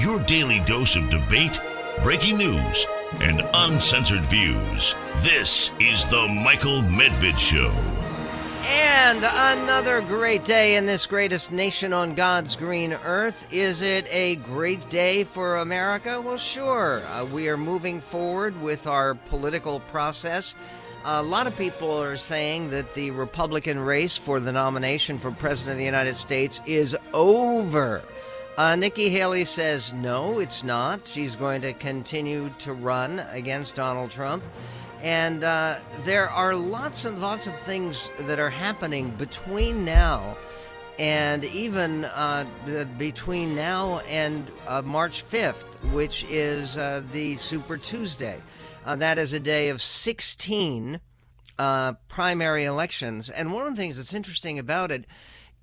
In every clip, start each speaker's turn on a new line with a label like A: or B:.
A: Your daily dose of debate, breaking news, and uncensored views. This is The Michael Medved Show.
B: And another great day in this greatest nation on God's green earth. Is it a great day for America? Well, sure. Uh, we are moving forward with our political process. A lot of people are saying that the Republican race for the nomination for President of the United States is over. Uh, Nikki Haley says no, it's not. She's going to continue to run against Donald Trump. And uh, there are lots and lots of things that are happening between now and even uh, between now and uh, March 5th, which is uh, the Super Tuesday. Uh, that is a day of 16 uh, primary elections. And one of the things that's interesting about it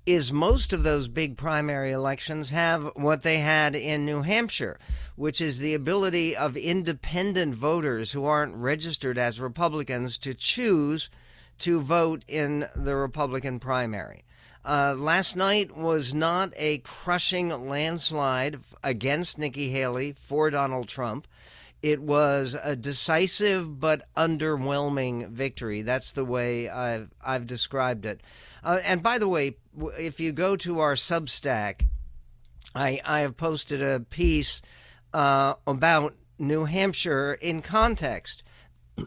B: is most of those big primary elections have what they had in New Hampshire, which is the ability of independent voters who aren't registered as Republicans to choose to vote in the Republican primary. Uh, last night was not a crushing landslide against Nikki Haley for Donald Trump. It was a decisive but underwhelming victory. That's the way I've, I've described it. Uh, and by the way, if you go to our Substack, I, I have posted a piece uh, about New Hampshire in context.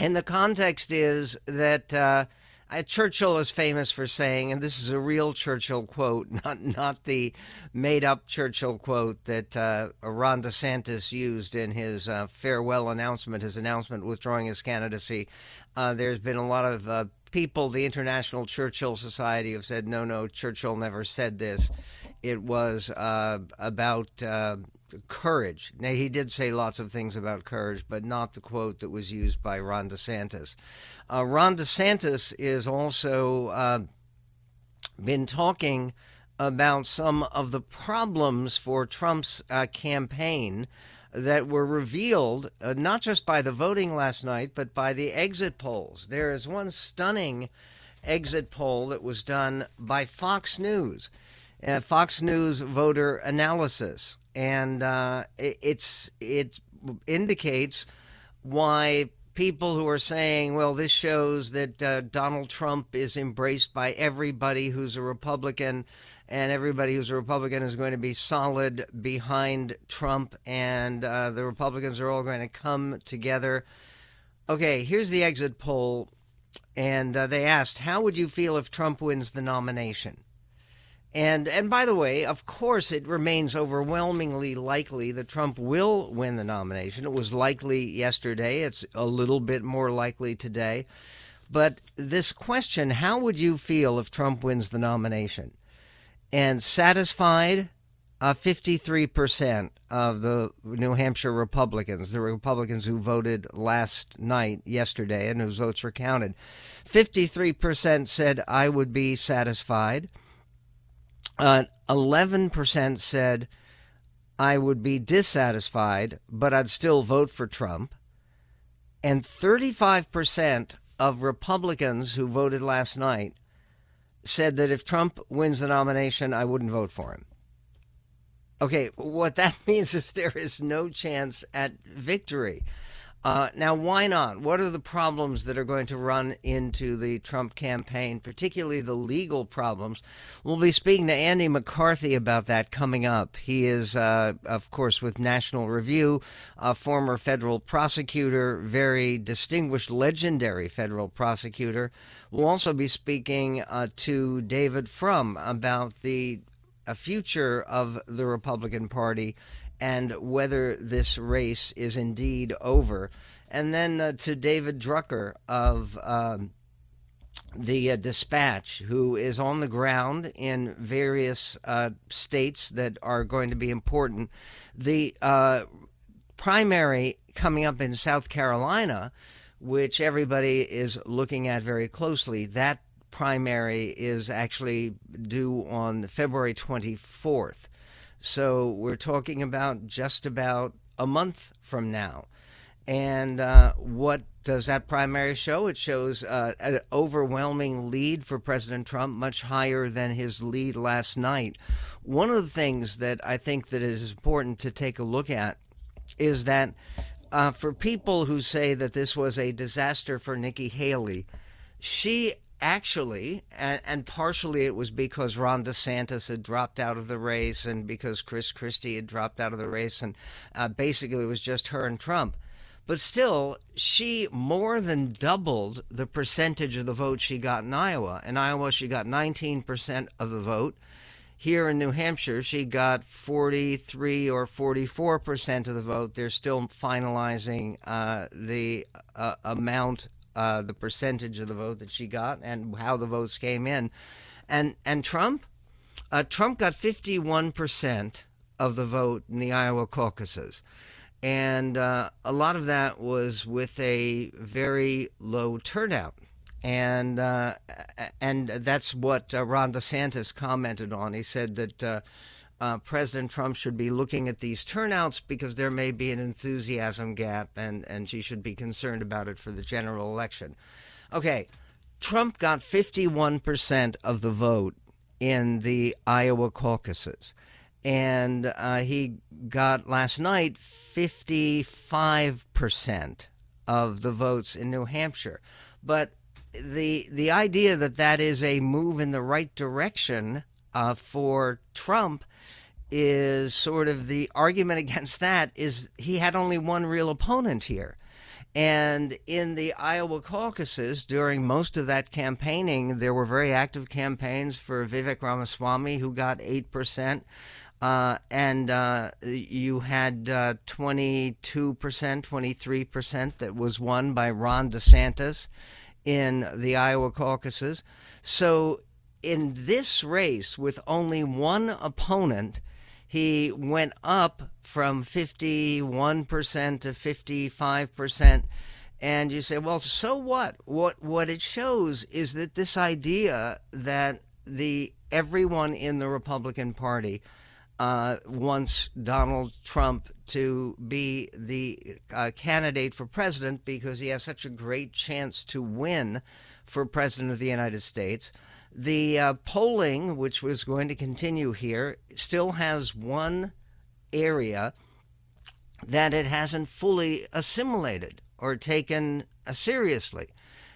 B: And the context is that uh, Churchill is famous for saying, and this is a real Churchill quote, not not the made up Churchill quote that uh, Ron DeSantis used in his uh, farewell announcement, his announcement withdrawing his candidacy. Uh, there's been a lot of uh, people, the International Churchill Society, have said, no, no, Churchill never said this. It was uh, about uh, courage. Now, he did say lots of things about courage, but not the quote that was used by Ron DeSantis. Uh, Ron DeSantis is also uh, been talking about some of the problems for Trump's uh, campaign that were revealed uh, not just by the voting last night, but by the exit polls. There is one stunning exit poll that was done by Fox News, uh, Fox News voter analysis, and uh, it, it's it indicates why people who are saying, well, this shows that uh, Donald Trump is embraced by everybody who's a Republican and everybody who's a Republican is going to be solid behind Trump, and uh, the Republicans are all going to come together. Okay, here's the exit poll, and uh, they asked, "How would you feel if Trump wins the nomination?" And and by the way, of course, it remains overwhelmingly likely that Trump will win the nomination. It was likely yesterday. It's a little bit more likely today. But this question, how would you feel if Trump wins the nomination? And satisfied uh, 53% of the New Hampshire Republicans, the Republicans who voted last night, yesterday, and whose votes were counted, 53% said, I would be satisfied. Uh, 11% said, I would be dissatisfied, but I'd still vote for Trump. And 35% of Republicans who voted last night said that if Trump wins the nomination, I wouldn't vote for him. Okay, what that means is there is no chance at victory. Uh, now, why not? What are the problems that are going to run into the Trump campaign, particularly the legal problems? We'll be speaking to Andy McCarthy about that coming up. He is, uh, of course, with National Review, a former federal prosecutor, very distinguished, legendary federal prosecutor. We'll also be speaking uh, to David Frum about the future of the Republican Party and whether this race is indeed over. And then uh, to David Drucker of um, the uh, Dispatch, who is on the ground in various uh, states that are going to be important. The uh, primary coming up in South Carolina, which everybody is looking at very closely, that primary is actually due on February 24th. So we're talking about just about a month from now. And uh, what does that primary show? It shows uh, an overwhelming lead for President Trump, much higher than his lead last night. One of the things that I think that is important to take a look at is that uh, for people who say that this was a disaster for Nikki Haley, she actually, and, and, partially it was because Ron DeSantis had dropped out of the race and because Chris Christie had dropped out of the race, and uh, basically it was just her and Trump. But still, she more than doubled the percentage of the vote she got in Iowa. In Iowa, she got 19% of the vote. Here in New Hampshire, she got 43 or 44 percent of the vote. They're still finalizing uh, the uh, amount, uh, the percentage of the vote that she got, and how the votes came in. And and Trump, uh, Trump got 51 percent of the vote in the Iowa caucuses, and uh, a lot of that was with a very low turnout and uh, and that's what uh, Ron DeSantis commented on. He said that uh, uh, President Trump should be looking at these turnouts because there may be an enthusiasm gap, and and she should be concerned about it for the general election. Okay, Trump got 51 percent of the vote in the Iowa caucuses, and uh, he got last night 55 percent of the votes in New Hampshire. But the the idea that that is a move in the right direction uh, for Trump is sort of the argument against that is he had only one real opponent here. And in the Iowa caucuses, during most of that campaigning, there were very active campaigns for Vivek Ramaswamy, who got 8%. Uh, and uh, you had uh, 22%, 23% that was won by Ron DeSantis in the Iowa caucuses. So, in this race, with only one opponent, he went up from 51% to 55%. And you say, well, so what? What what it shows is that this idea that the everyone in the Republican Party uh, wants Donald Trump to be the uh, candidate for president because he has such a great chance to win for president of the United States. The uh, polling, which was going to continue here, still has one area that it hasn't fully assimilated or taken uh, seriously.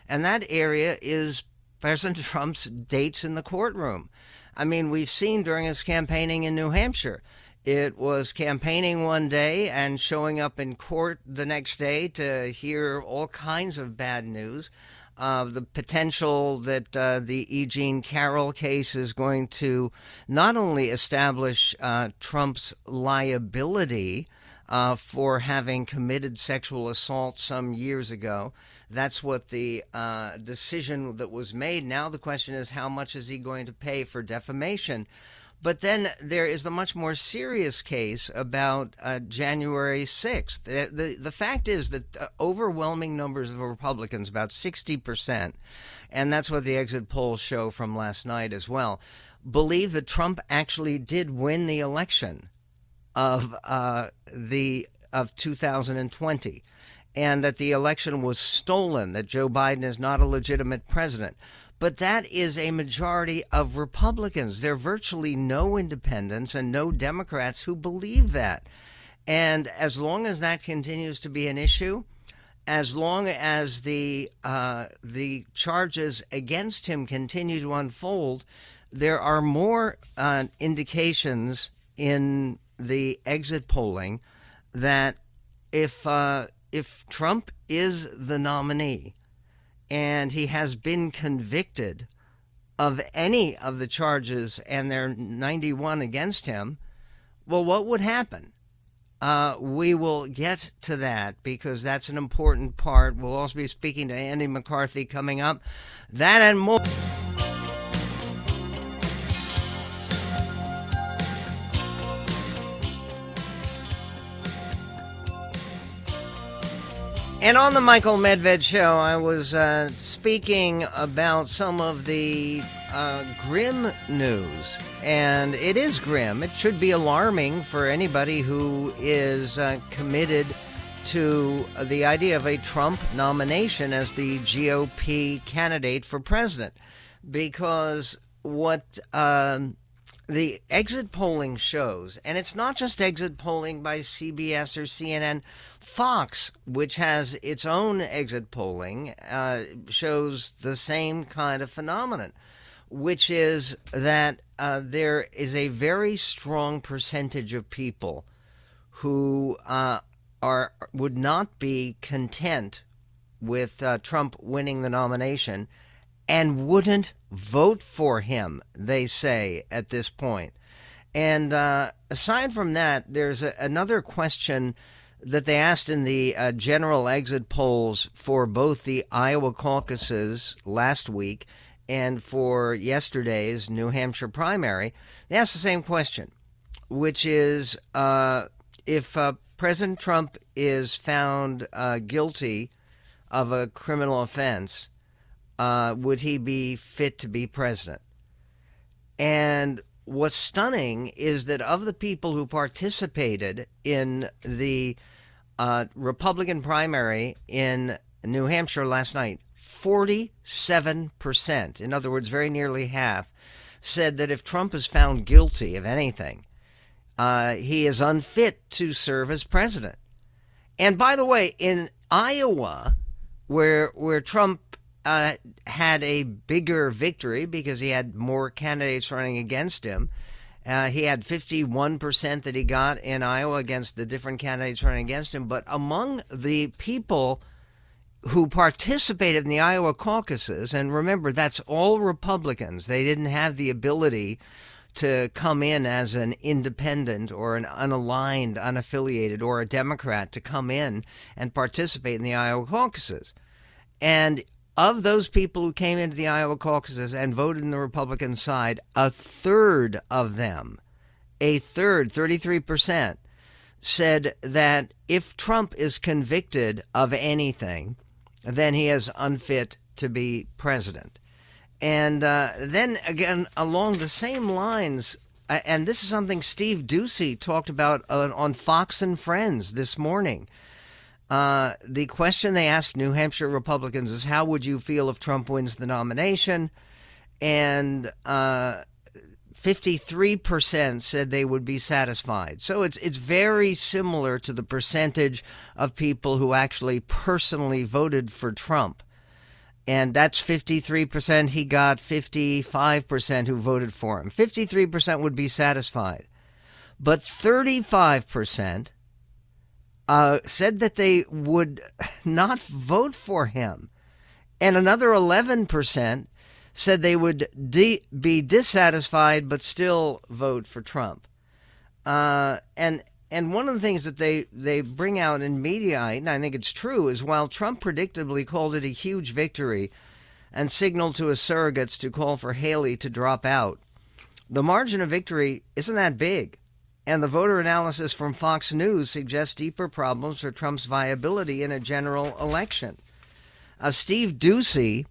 B: And that area is President Trump's dates in the courtroom. I mean, we've seen during his campaigning in New Hampshire it was campaigning one day and showing up in court the next day to hear all kinds of bad news. Uh, the potential that uh, the E. Jean Carroll case is going to not only establish uh, Trump's liability uh, for having committed sexual assault some years ago. That's what the uh, decision that was made. Now the question is, how much is he going to pay for defamation? But then there is the much more serious case about uh, January 6th. The, the, the, fact is that overwhelming numbers of Republicans, about 60%, and that's what the exit polls show from last night as well, believe that Trump actually did win the election of uh, the of 2020 and that the election was stolen, that Joe Biden is not a legitimate president. But that is a majority of Republicans. There are virtually no independents and no Democrats who believe that. And as long as that continues to be an issue, as long as the uh, the charges against him continue to unfold, there are more uh, indications in the exit polling that if uh, if Trump is the nominee, and he has been convicted of any of the charges, and there are 91 against him, well, what would happen? Uh, we will get to that because that's an important part. We'll also be speaking to Andy McCarthy coming up. That and more. And on the Michael Medved show, I was uh, speaking about some of the uh, grim news. And it is grim. It should be alarming for anybody who is uh, committed to the idea of a Trump nomination as the GOP candidate for president because what um, the exit polling shows, and it's not just exit polling by CBS or CNN, Fox, which has its own exit polling, uh, shows the same kind of phenomenon, which is that uh, there is a very strong percentage of people who uh, are would not be content with uh, Trump winning the nomination and wouldn't vote for him, they say at this point. And uh, aside from that, there's a, another question that they asked in the uh, general exit polls for both the Iowa caucuses last week and for yesterday's New Hampshire primary. They asked the same question, which is uh, if uh, President Trump is found uh, guilty of a criminal offense, uh, would he be fit to be president? And what's stunning is that of the people who participated in the uh, Republican primary in New Hampshire last night, 47%, in other words, very nearly half, said that if Trump is found guilty of anything, uh, he is unfit to serve as president. And by the way, in Iowa, where where Trump uh, had a bigger victory because he had more candidates running against him. Uh, he had 51% that he got in Iowa against the different candidates running against him. But among the people who participated in the Iowa caucuses, and remember, that's all Republicans, they didn't have the ability to come in as an independent or an unaligned, unaffiliated, or a Democrat to come in and participate in the Iowa caucuses. And of those people who came into the Iowa caucuses and voted in the Republican side, a third of them, a third, 33%, said that if Trump is convicted of anything, then he is unfit to be president. And uh, then again, along the same lines, and this is something Steve Doocy talked about on Fox and Friends this morning. Uh, the question they asked New Hampshire Republicans is how would you feel if Trump wins the nomination? And uh, 53% said they would be satisfied. So it's it's very similar to the percentage of people who actually personally voted for Trump. And that's 53%. He got 55% who voted for him. 53% would be satisfied. But 35% uh, said that they would not vote for him. And another 11% said they would de- be dissatisfied but still vote for Trump. Uh, and and one of the things that they, they bring out in Mediaite, and I think it's true, is while Trump predictably called it a huge victory and signaled to his surrogates to call for Haley to drop out, the margin of victory isn't that big. And the voter analysis from Fox News suggests deeper problems for Trump's viability in a general election. Uh, Steve Doocy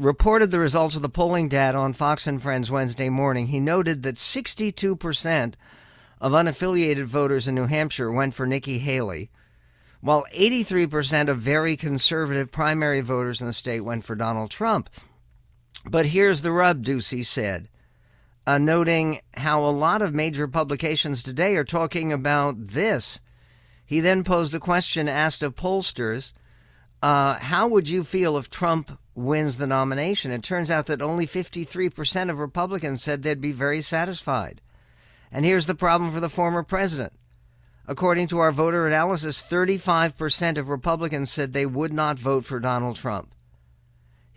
B: reported the results of the polling data on Fox and Friends Wednesday morning. He noted that 62% of unaffiliated voters in New Hampshire went for Nikki Haley, while 83% of very conservative primary voters in the state went for Donald Trump. But here's the rub, Doocy said uh, noting how a lot of major publications today are talking about this. He then posed a question asked of pollsters uh, How would you feel if Trump wins the nomination? It turns out that only 53% of Republicans said they'd be very satisfied. And here's the problem for the former president. According to our voter analysis, 35% of Republicans said they would not vote for Donald Trump.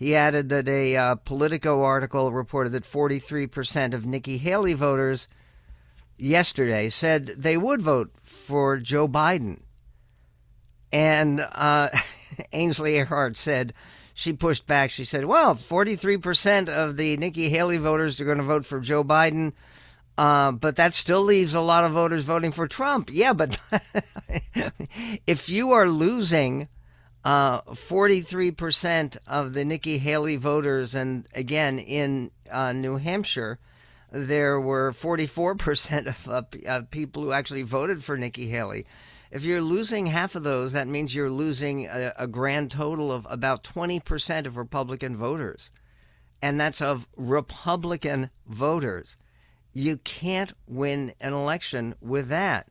B: He added that a uh, Politico article reported that 43% of Nikki Haley voters yesterday said they would vote for Joe Biden. And uh, Ainsley Earhardt said she pushed back. She said, well, 43% of the Nikki Haley voters are going to vote for Joe Biden. Uh, but that still leaves a lot of voters voting for Trump. Yeah, but if you are losing uh, 43% of the Nikki Haley voters, and again in uh, New Hampshire, there were 44% of uh, people who actually voted for Nikki Haley. If you're losing half of those, that means you're losing a, a grand total of about 20% of Republican voters. And that's of Republican voters. You can't win an election with that.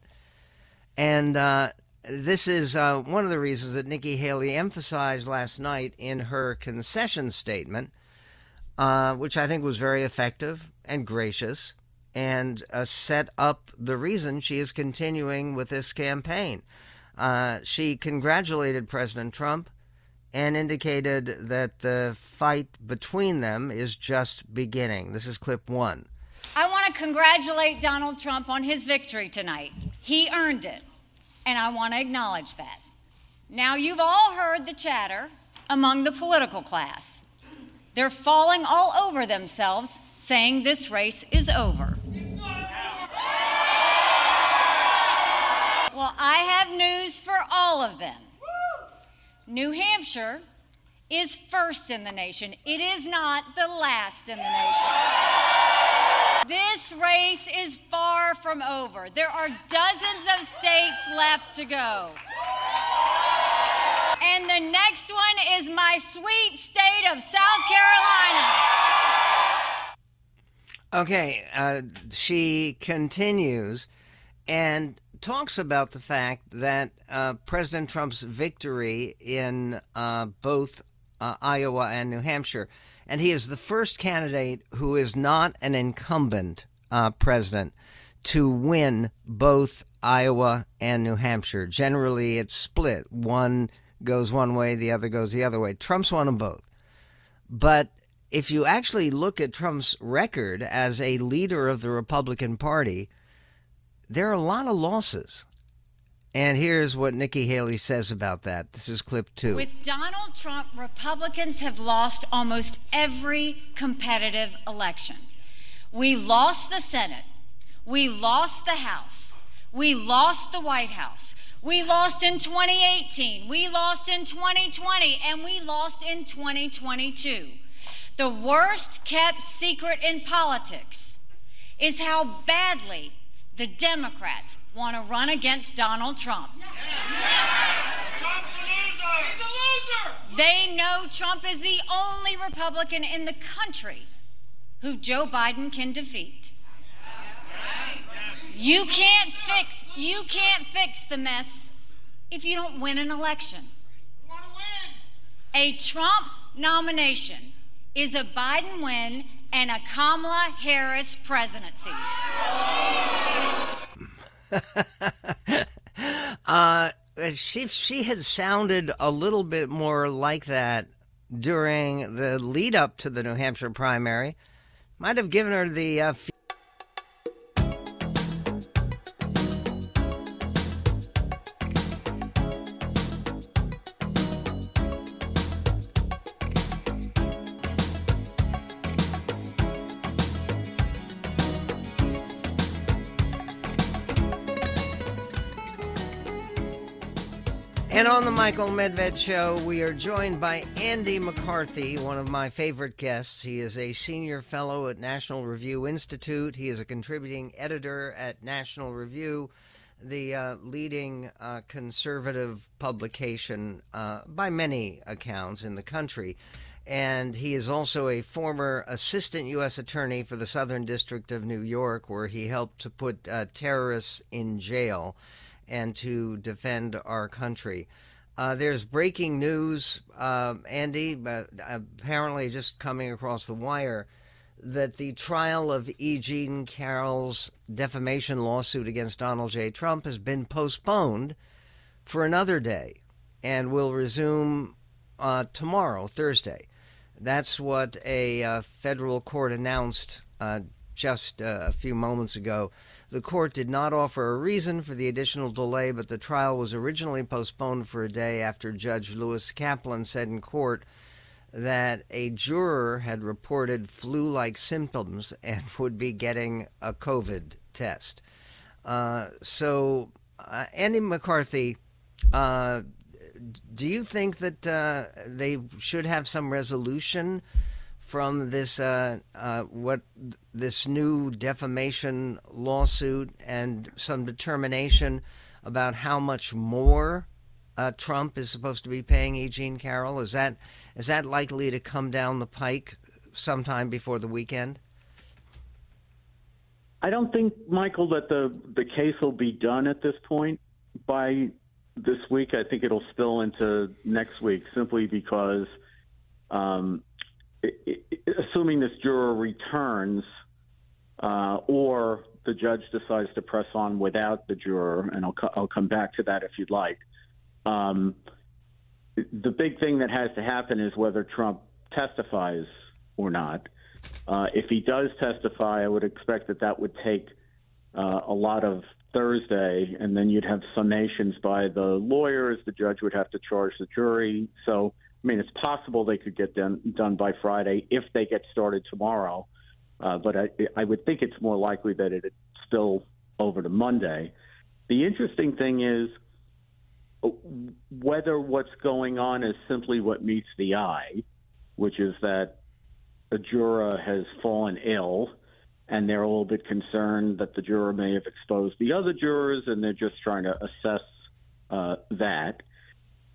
B: And uh, this is uh, one of the reasons that Nikki Haley emphasized last night in her concession statement, uh, which I think was very effective and gracious and uh, set up the reason she is continuing with this campaign. Uh, she congratulated President Trump and indicated that the fight between them is just beginning. This is clip one.
C: I want to congratulate Donald Trump on his victory tonight. He earned it, and I want to acknowledge that. Now, you've all heard the chatter among the political class. They're falling all over themselves saying this race is over. Well, I have news for all of them. New Hampshire is first in the nation. It is not the last in the nation. This race is far from over. There are dozens of states left to go. And the next one is my sweet state of South Carolina.
B: Okay, uh, she continues and talks about the fact that uh, President Trump's victory in uh, both uh, Iowa and New Hampshire, and he is the first candidate who is not an incumbent uh, president to win both Iowa and New Hampshire. Generally, it's split. One goes one way, the other goes the other way. Trump's won them both. But if you actually look at Trump's record as a leader of the Republican Party, there are a lot of losses. And here's what Nikki Haley says about that. This is clip two.
C: With Donald Trump, Republicans have lost almost every competitive election. We lost the Senate. We lost the House. We lost the White House. We lost in 2018. We lost in 2020. And we lost in 2022. The worst kept secret in politics is how badly the Democrats want to run against Donald Trump. They know Trump is the only Republican in the country who Joe Biden can defeat. You can't fix you can't fix the mess if you don't win an election. A Trump nomination is a Biden win and a Kamala Harris presidency.
B: uh, she she had sounded a little bit more like that during the lead up to the New Hampshire primary. Might have given her the uh, And on the Michael Medved Show, we are joined by Andy McCarthy, one of my favorite guests. He is a senior fellow at National Review Institute. He is a contributing editor at National Review, the uh, leading uh, conservative publication uh, by many accounts in the country. And he is also a former assistant U.S. attorney for the Southern District of New York, where he helped to put uh, terrorists in jail and to defend our country. Uh, there's breaking news, uh, Andy, but apparently just coming across the wire, that the trial of E. Jean Carroll's defamation lawsuit against Donald J. Trump has been postponed for another day and will resume uh, tomorrow, Thursday. That's what a uh, federal court announced uh, just uh, a few moments ago. The court did not offer a reason for the additional delay, but the trial was originally postponed for a day after Judge Lewis Kaplan said in court that a juror had reported flu like symptoms and would be getting a COVID test. Uh, so, uh, Andy McCarthy, uh, do you think that uh, they should have some resolution from this uh, uh, what this new defamation lawsuit and some determination about how much more uh, Trump is supposed to be paying E. Jean Carroll? Is that is that likely to come down the pike sometime before the weekend?
D: I don't think, Michael, that the the case will be done at this point by this week. I think it'll spill into next week, simply because, um, assuming this juror returns, uh, or the judge decides to press on without the juror, and I'll I'll come back to that if you'd like. Um, the big thing that has to happen is whether Trump testifies or not. Uh, if he does testify, I would expect that that would take uh, a lot of Thursday, and then you'd have summations by the lawyers. The judge would have to charge the jury. So, I mean, it's possible they could get done done by Friday if they get started tomorrow. Uh, but I, I would think it's more likely that it'd spill over to Monday. The interesting thing is whether what's going on is simply what meets the eye, which is that a juror has fallen ill and they're a little bit concerned that the juror may have exposed the other jurors and they're just trying to assess uh, that.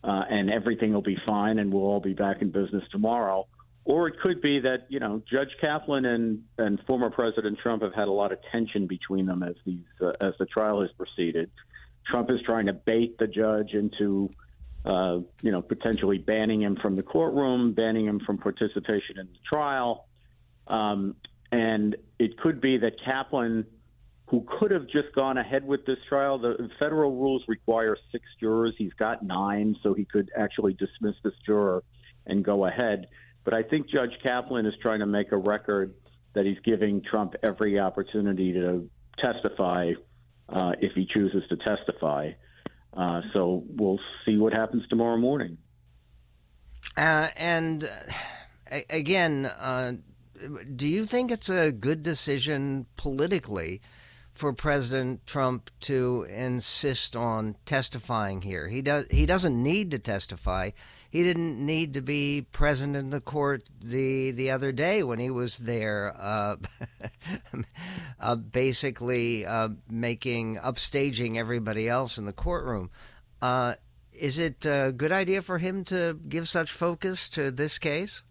D: Uh, and everything will be fine and we'll all be back in business tomorrow. Or it could be that, you know, Judge Kaplan and, and former President Trump have had a lot of tension between them as these uh, as the trial has proceeded. Trump is trying to bait the judge into, uh, you know, potentially banning him from the courtroom, banning him from participation in the trial. Um, and it could be that Kaplan, who could have just gone ahead with this trial, the federal rules require six jurors. He's got nine, so he could actually dismiss this juror and go ahead. But I think Judge Kaplan is trying to make a record that he's giving Trump every opportunity to testify uh, if he chooses to testify. Uh, so we'll see what happens tomorrow morning.
B: Uh, and uh, again, uh, do you think it's a good decision politically for President Trump to insist on testifying here? He does. He doesn't need to testify he didn't need to be present in the court the the other day when he was there, uh, uh, basically uh, making upstaging everybody else in the courtroom. Uh, is it a good idea for him to give such focus to this case?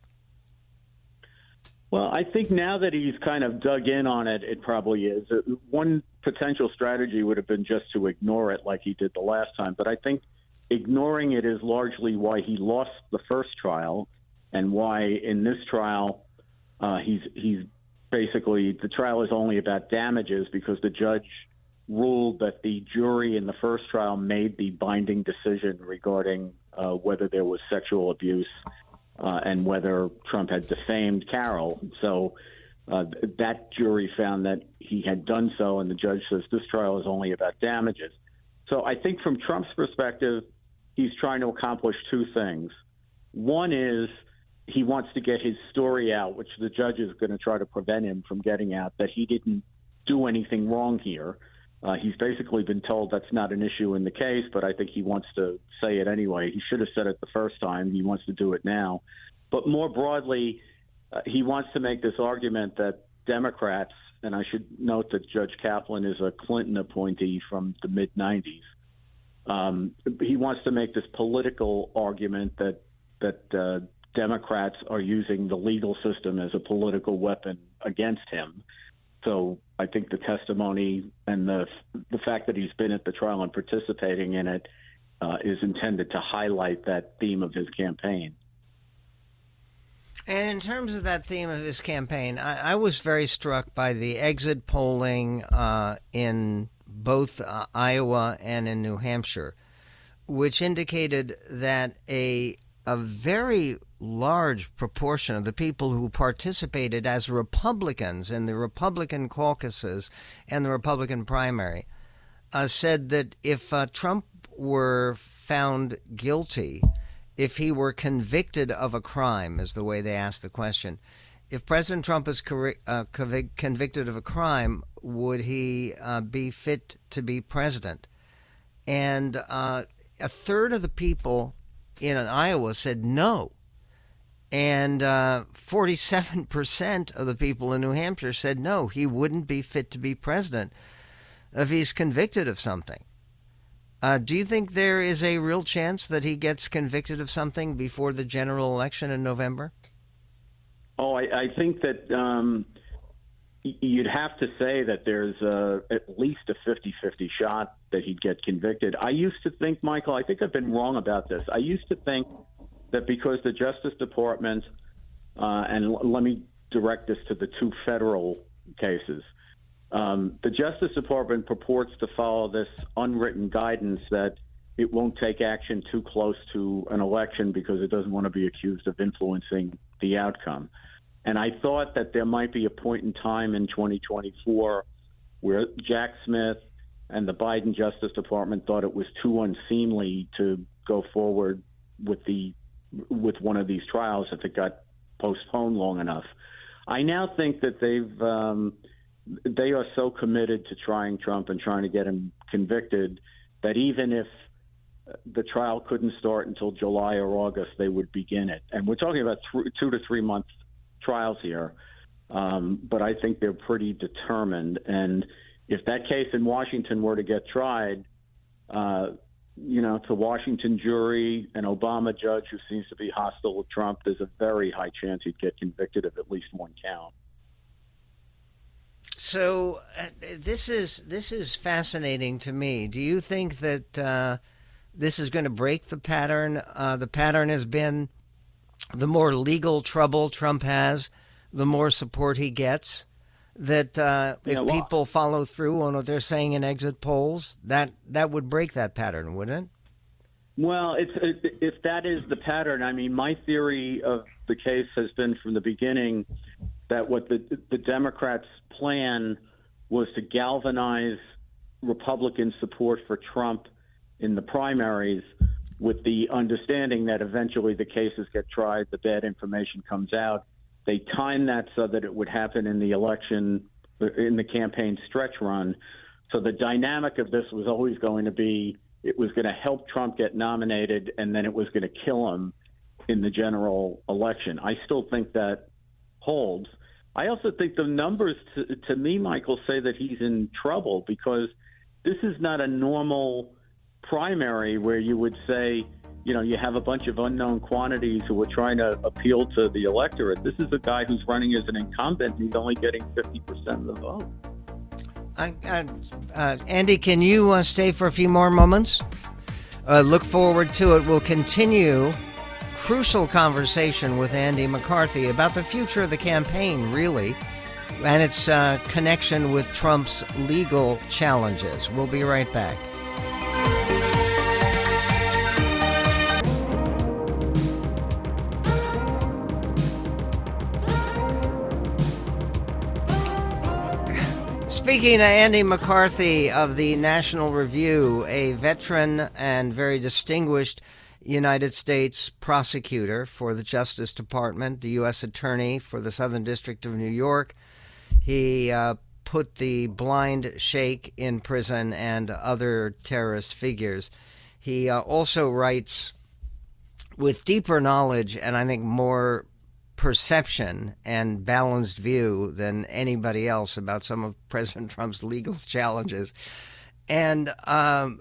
D: Well, I think now that he's kind of dug in on it, it probably is. Uh, one potential strategy would have been just to ignore it like he did the last time. But I think ignoring it is largely why he lost the first trial and why in this trial uh, he's he's basically the trial is only about damages because the judge ruled that the jury in the first trial made the binding decision regarding uh, whether there was sexual abuse uh, and whether Trump had defamed Carroll. So uh, that jury found that he had done so, and the judge says this trial is only about damages. So I think from Trump's perspective, he's trying to accomplish two things. One is he wants to get his story out, which the judge is going to try to prevent him from getting out, that he didn't do anything wrong here. Uh, he's basically been told that's not an issue in the case, but I think he wants to say it anyway. He should have said it the first time. He wants to do it now. But more broadly, uh, he wants to make this argument that Democrats, and I should note that Judge Kaplan is a Clinton appointee from the mid 90s, um, he wants to make this political argument that that uh, Democrats are using the legal system as a political weapon against him. So I think the testimony and the the fact that he's been at the trial and participating in it uh, is intended to highlight that theme of his campaign.
B: And in terms of that theme of his campaign, I, I was very struck by the exit polling uh, in both uh, Iowa and in New Hampshire, which indicated that a a very large proportion of the people who participated as Republicans in the Republican caucuses and the Republican primary uh, said that if uh, Trump were found guilty, if he were convicted of a crime, is the way they asked the question, if President Trump is uh, convicted of a crime, would he uh, be fit to be president? And uh, a third of the people in Iowa said no. And 47% uh, of the people in New Hampshire said no, he wouldn't be fit to be president if he's convicted of something. Uh, do you think there is a real chance that he gets convicted of something before the general election in November?
D: Oh, I, I think that um, you'd have to say that there's uh, at least a 50 50 shot that he'd get convicted. I used to think, Michael, I think I've been wrong about this. I used to think that because the Justice Department, uh, and l- let me direct this to the two federal cases, um, the Justice Department purports to follow this unwritten guidance that it won't take action too close to an election because it doesn't want to be accused of influencing the outcome. And I thought that there might be a point in time in 2024 where Jack Smith and the Biden Justice Department thought it was too unseemly to go forward with the with one of these trials if it got postponed long enough. I now think that they've um, they are so committed to trying Trump and trying to get him convicted that even if the trial couldn't start until July or August, they would begin it. And we're talking about th- two to three month trials here, um, but I think they're pretty determined. And if that case in Washington were to get tried, uh, you know, to Washington jury, an Obama judge who seems to be hostile to Trump, there's a very high chance he'd get convicted of at least one count.
B: So uh, this is this is fascinating to me. Do you think that uh, this is going to break the pattern? Uh, the pattern has been the more legal trouble Trump has, the more support he gets. That uh, if
D: Yeah,
B: people follow through on what they're saying in exit polls, that that would break that pattern, wouldn't it?
D: Well, it's it, if that is the pattern. I mean, my theory of the case has been from the beginning that what the the Democrats' plan was to galvanize Republican support for Trump in the primaries, with the understanding that eventually the cases get tried, the bad information comes out. They timed that so that it would happen in the election, in the campaign stretch run. So the dynamic of this was always going to be it was going to help Trump get nominated, and then it was going to kill him in the general election. I still think that holds. I also think the numbers, to, to me, Michael, say that he's in trouble because this is not a normal primary where you would say, you know, you have a bunch of unknown quantities who are trying to appeal to the electorate. This is a guy who's running as an incumbent. He's only getting 50% of the vote.
B: I, I, uh, Andy, can you uh, stay for a few more moments? Uh, look forward to it. We'll continue crucial conversation with Andy McCarthy about the future of the campaign, really, and its uh, connection with Trump's legal challenges. We'll be right back. Speaking of Andy McCarthy of the National Review, a veteran and very distinguished United States prosecutor for the Justice Department, the U.S. Attorney for the Southern District of New York, he uh, put the blind sheikh in prison and other terrorist figures. He uh, also writes with deeper knowledge and I think more perception and balanced view than anybody else about some of President Trump's legal challenges. And um,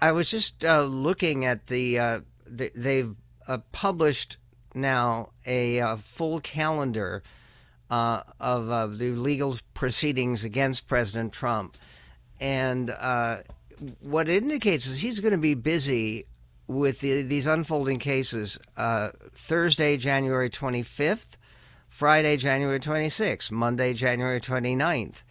B: I- was just uh, looking at the, uh, th- they've uh, published now a uh, full calendar uh, of uh, the legal proceedings against President Trump. And what it indicates is he's going to be busy with the, these unfolding cases uh, Thursday, January 25th, Friday, January 26th, Monday, January 29th,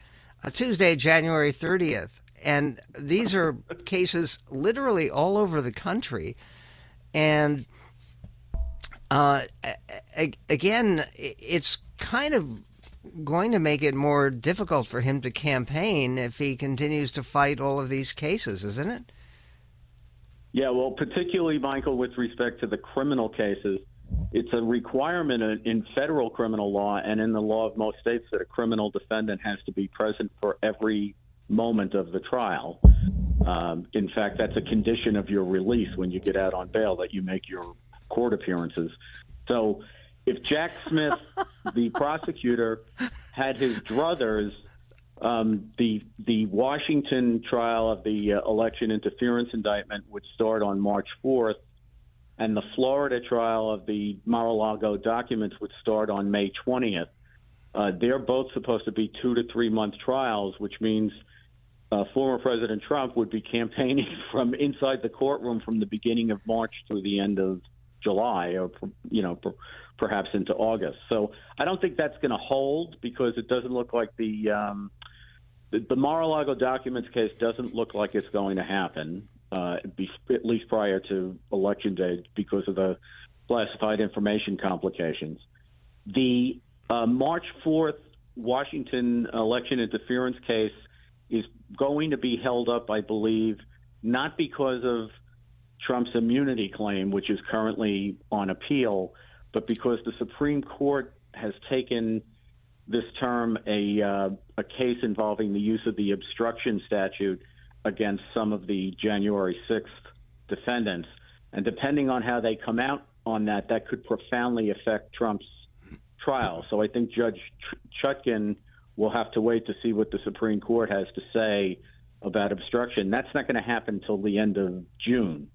B: uh, Tuesday, January 30th. And these are cases literally all over the country. And uh, again, it's kind of going to make it more difficult for him to campaign if he continues to fight all of these cases, isn't it?
D: Yeah, well, particularly, Michael, with respect to the criminal cases, it's a requirement in- federal criminal law and in the law of most states that a criminal defendant has to be present for every moment of the trial. Um, in fact, that's a condition of your release when you get out on bail that you make your court appearances. So if Jack Smith, the prosecutor, had his druthers um, the the Washington trial of the uh, election interference indictment would start on March 4th, and the Florida trial of the Mar-a-Lago documents would start on May 20th. Uh, they're both supposed to be two to three month trials, which means uh, former President Trump would be campaigning from inside the courtroom from the beginning of March through the end of July, or you know, perhaps into August. So I don't think that's going to hold because it doesn't look like the um, the, the Mar-a-Lago documents case doesn't look like it's going to happen, uh, at least prior to election day, because of the classified information complications. The uh, March 4th Washington election interference case is going to be held up, I believe, not because of Trump's immunity claim, which is currently on appeal, but because the Supreme Court has taken this term a uh, a case involving the use of the obstruction statute against some of the January 6th defendants, and depending on how they come out on that, that could profoundly affect Trump's trial. So I think Judge Chutkan will have to wait to see what the Supreme Court has to say about obstruction. That's not going to happen until the end of June.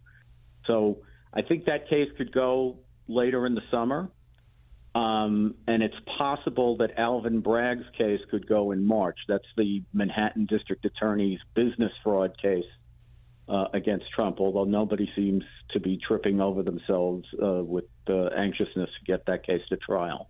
D: So I think that case could go later in the summer. Um, and it's possible that Alvin Bragg's case could go in March. That's the Manhattan District Attorney's business fraud case uh, against Trump, although nobody seems to be tripping over themselves uh, with uh, anxiousness to get that case to trial.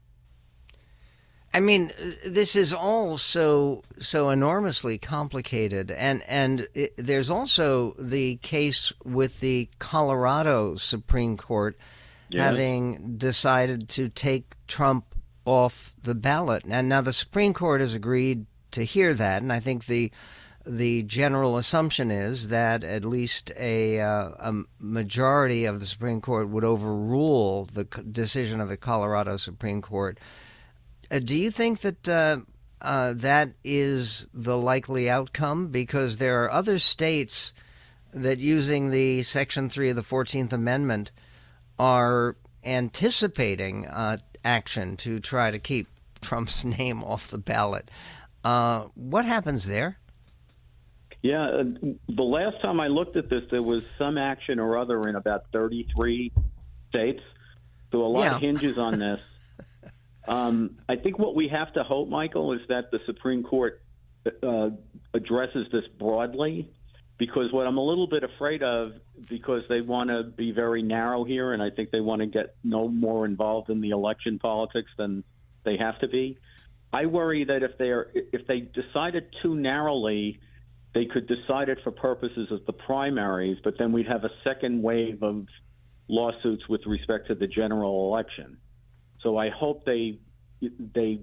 B: I mean, this is all so so enormously complicated, and and it, there's also the case with the Colorado Supreme Court yes. having decided to take Trump off the ballot, and now the Supreme Court has agreed to hear that, and I think the the general assumption is that at least a, uh, a majority of the Supreme Court would overrule the decision of the Colorado Supreme Court uh, do you think that uh, uh, that is the likely outcome? Because there are other states that, using the Section 3 of the 14th Amendment, are anticipating uh, action to try to keep Trump's name off the ballot. Uh, what happens there?
D: Yeah, uh, the last time I looked at this, there was some action or other in about 33 states. So a lot yeah. hinges on this. Um, I think what we have to hope, Michael, is that the Supreme Court uh, addresses this broadly. Because what I'm a little bit afraid of, because they want to be very narrow here, and I think they want to get no more involved in the election politics than they have to be. I worry that if they are, if they decide it too narrowly, they could decide it for purposes of the primaries, but then we'd have a second wave of lawsuits with respect to the general election. So I hope they they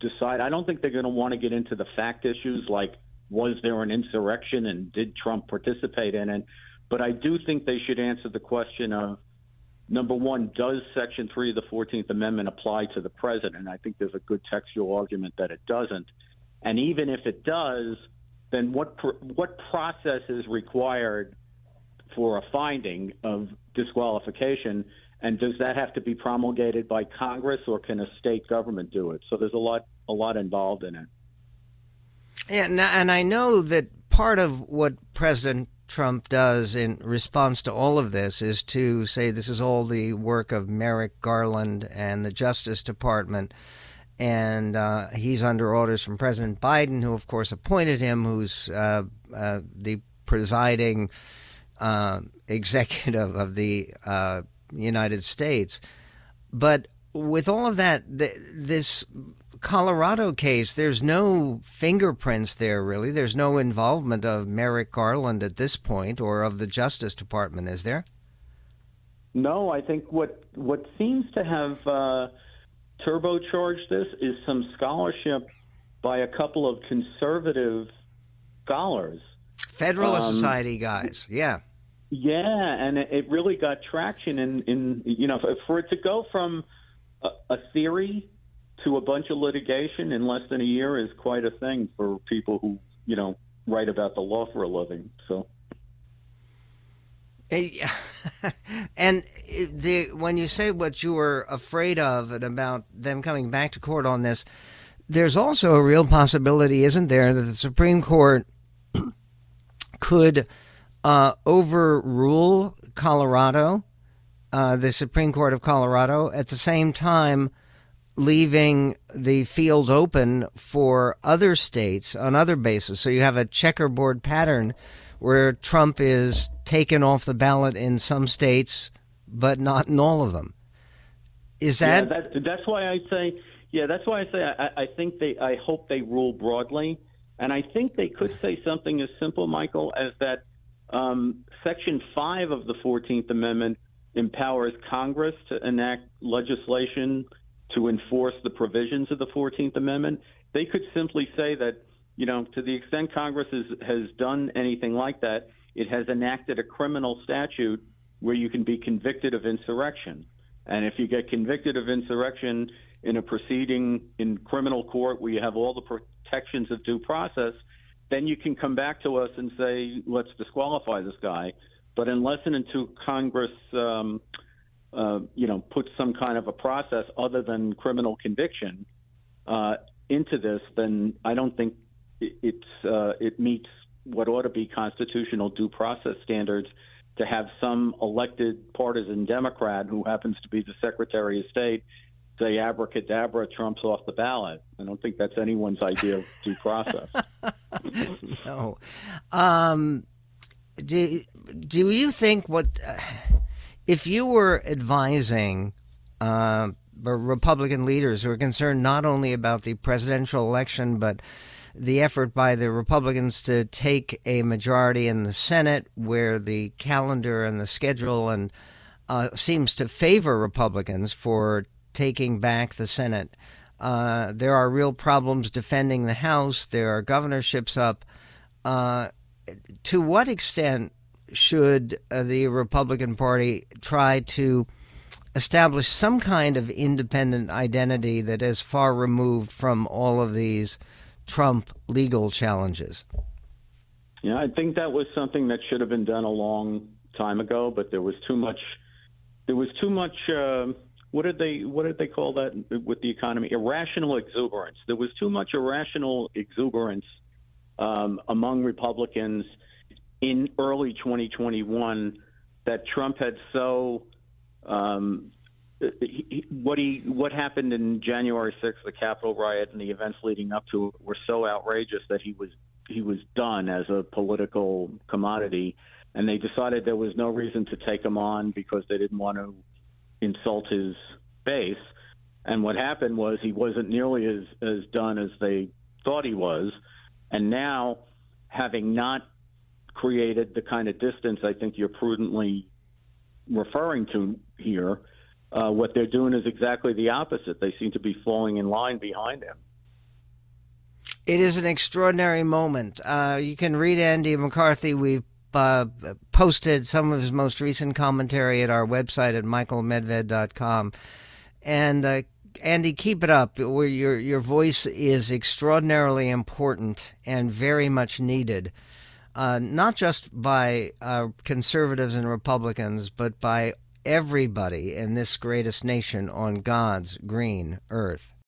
D: decide. I don't think they're going to want to get into the fact issues like was there an insurrection and did Trump participate in it. But I do think they should answer the question of number one, does Section 3 of the 14th Amendment apply to the president? I think there's a good textual argument that it doesn't. And even if it does, then what, what process is required for a finding of disqualification? And does that have to be promulgated by Congress, or can a state government do it? So there's a lot, a lot involved in it.
B: Yeah, and I know that part of what President Trump does in response to all of this is to say this is all the work of Merrick Garland and the Justice Department. And uh, he's under orders from President Biden, who, of course, appointed him, who's uh, uh, the presiding uh, executive of the uh, United States. But with all of that, this Colorado case, there's no fingerprints there, really. There's no involvement of Merrick Garland at this point or of the Justice Department, is there?
D: No, I think what what seems to have uh, turbocharged this is some scholarship by a couple of conservative scholars.
B: Federalist um, Society guys, yeah.
D: Yeah, and it really got traction in, in you know, for it to go from a, a theory to a bunch of litigation in less than a year is quite a thing for people who, you know, write about the law for a living. So.
B: and the when you say what you were afraid of and about them coming back to court on this, there's also a real possibility, isn't there, that the Supreme Court could uh, overrule Colorado, uh, the Supreme Court of Colorado, at the same time leaving the field open for other states on other bases. So you have a checkerboard pattern where Trump is taken off the ballot in some states, but not in all of them. Is that?
D: Yeah, that, that's why I say. Yeah, that's why I say I, I think they. I hope they rule broadly, and I think they could say something as simple, Michael, as that um, Section five of the Fourteenth Amendment empowers Congress to enact legislation to enforce the provisions of the 14th Amendment. They could simply say that, you know, to the extent Congress is, has done anything like that, it has enacted a criminal statute where you can be convicted of insurrection. And if you get convicted of insurrection in a proceeding in criminal court where you have all the protections of due process, then you can come back to us and say, let's disqualify this guy. But unless and until Congress um, uh, you know, put some kind of a process other than criminal conviction uh, into this, then I don't think it's uh, it meets what ought to be constitutional due process standards to have some elected partisan Democrat who happens to be the Secretary of State say abracadabra Trump's off the ballot. I don't think that's anyone's idea of due process.
B: no. Um, do do you think what? Uh, if you were advising uh, Republican leaders who are concerned not only about the presidential election, but the effort by the Republicans to take a majority in the Senate, where the calendar and the schedule and uh, seems to favor Republicans for taking back the Senate. Uh, there are real problems defending the House. There are governorships up. Uh, to what extent should uh, the Republican Party try to establish some kind of independent identity that is far removed from all of these Trump legal challenges?
D: Yeah, I think that was something that should have been done a long time ago, but there was too much. There was too much. Uh, what did they What did they call that with the economy? Irrational exuberance. There was too much irrational exuberance um, among Republicans in early 2021 that Trump had so um, he, what he what happened in January 6th, the Capitol riot, and the events leading up to it were so outrageous that he was he was done as a political commodity, and they decided there was no reason to take him on because they didn't want to insult his base. And what happened was he wasn't nearly as as done as they thought he was, and now having not created the kind of distance I think you're prudently referring to here. Uh, what they're doing is exactly the opposite. They seem to be falling in line behind him.
B: It is an extraordinary moment. Uh, you can read Andy McCarthy. We've uh, posted some of his most recent commentary at our website at michaelmedved.com. And uh, Andy, keep it up. Your your voice is extraordinarily important and very much needed uh, not just by uh, conservatives and Republicans, but by everybody in this greatest nation on God's green earth.